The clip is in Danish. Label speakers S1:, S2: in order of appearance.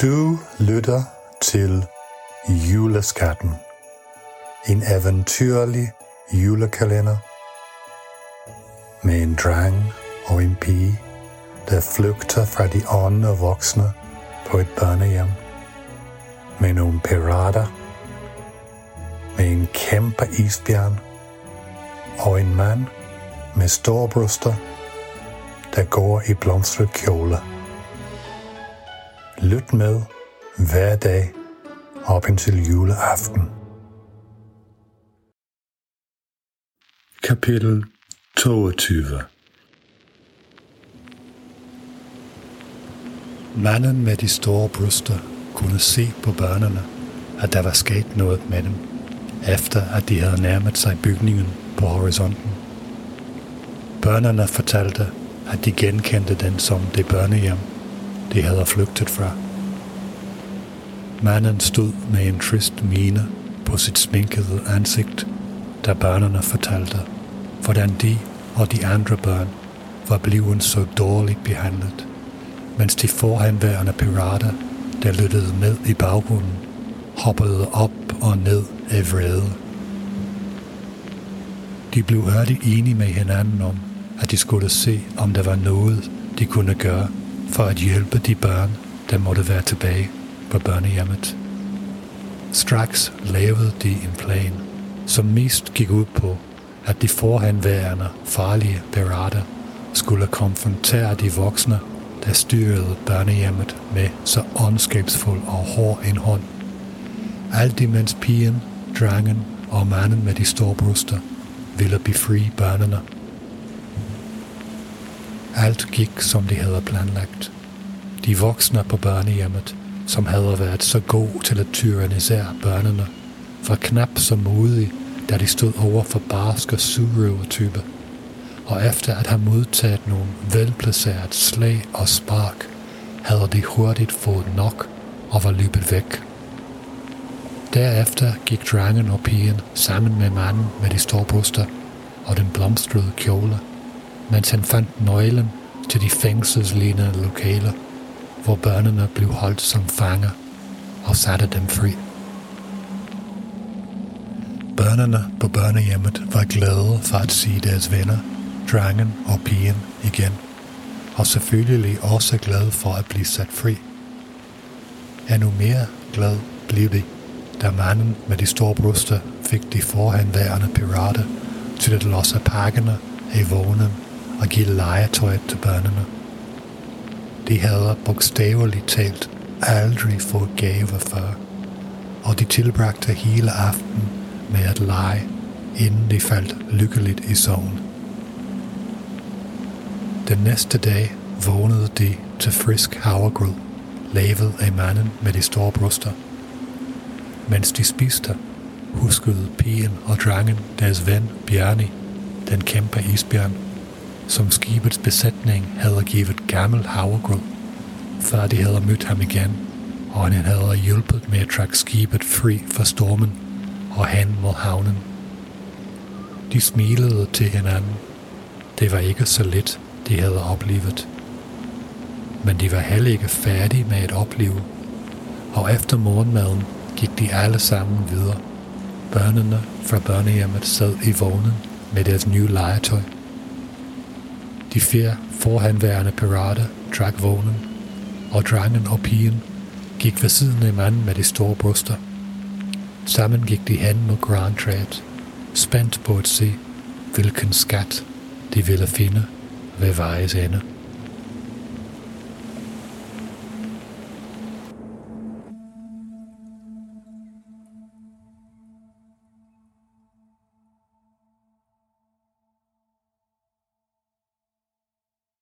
S1: Du lytter til Juleskatten. En eventyrlig julekalender med en dreng og en pige, der flygter fra de åndende voksne på et børnehjem. Med nogle pirater. Med en kæmpe isbjørn. Og en mand med store bryster, der går i blomstret kjole. Lyt med hver dag op indtil juleaften. Kapitel 22 Manden med de store bryster kunne se på børnene, at der var sket noget med dem, efter at de havde nærmet sig bygningen på horisonten. Børnene fortalte, at de genkendte den som det børnehjem, de havde flygtet fra. Manden stod med en trist mine på sit sminkede ansigt, da børnene fortalte, hvordan de og de andre børn var blevet så dårligt behandlet, mens de forhenværende pirater, der lyttede med i baggrunden, hoppede op og ned af vrede. De blev hurtigt enige med hinanden om, at de skulle se, om der var noget, de kunne gøre for at hjælpe de børn, der måtte være tilbage på børnehjemmet. Straks lavede de en plan, som mest gik ud på, at de forhenværende farlige pirater skulle konfrontere de voksne, der styrede børnehjemmet med så ondskabsfuld og hård en hånd. Alt imens pigen, drengen og manden med de store bryster ville befri børnene alt gik, som de havde planlagt. De voksne på børnehjemmet, som havde været så god til at tyrannisere børnene, var knap så modige, da de stod over for barske surrøvertype. Og efter at have modtaget nogle velplaceret slag og spark, havde de hurtigt fået nok og var løbet væk. Derefter gik drengen og pigen sammen med manden med de store bryster og den blomstrede kjole – mens han fandt nøglen til de fængselslignende lokaler, hvor børnene blev holdt som fanger og satte dem fri. Børnene på børnehjemmet var glade for at se deres venner, drengen og pigen igen, og selvfølgelig også glade for at blive sat fri. Endnu mere glad blev de, da manden med de store bryster fik de forhenværende pirater til at losse pakkerne af vognen og give legetøj til børnene. De havde bogstaveligt talt aldrig fået gave før, og de tilbragte hele aften med at lege, inden de faldt lykkeligt i søvn. Den næste dag vågnede de til frisk havregrød, lavet af manden med de store bryster. Mens de spiste, huskede pigen og drengen deres ven Bjarni, den kæmpe isbjørn, som skibets besætning havde givet gammel havregrød, før de havde mødt ham igen, og han havde hjulpet med at trække skibet fri fra stormen og hen mod havnen. De smilede til hinanden. Det var ikke så lidt, de havde oplevet. Men de var heller ikke færdige med at opleve, og efter morgenmaden gik de alle sammen videre. Børnene fra børnehjemmet sad i vognen med deres nye legetøj. De fire forhandværende pirater trak vognen, og drengen og pigen gik ved siden af manden med de store bryster. Sammen gik de hen mod Grand Trade, spændt på at se, hvilken skat de ville finde ved vejets ende.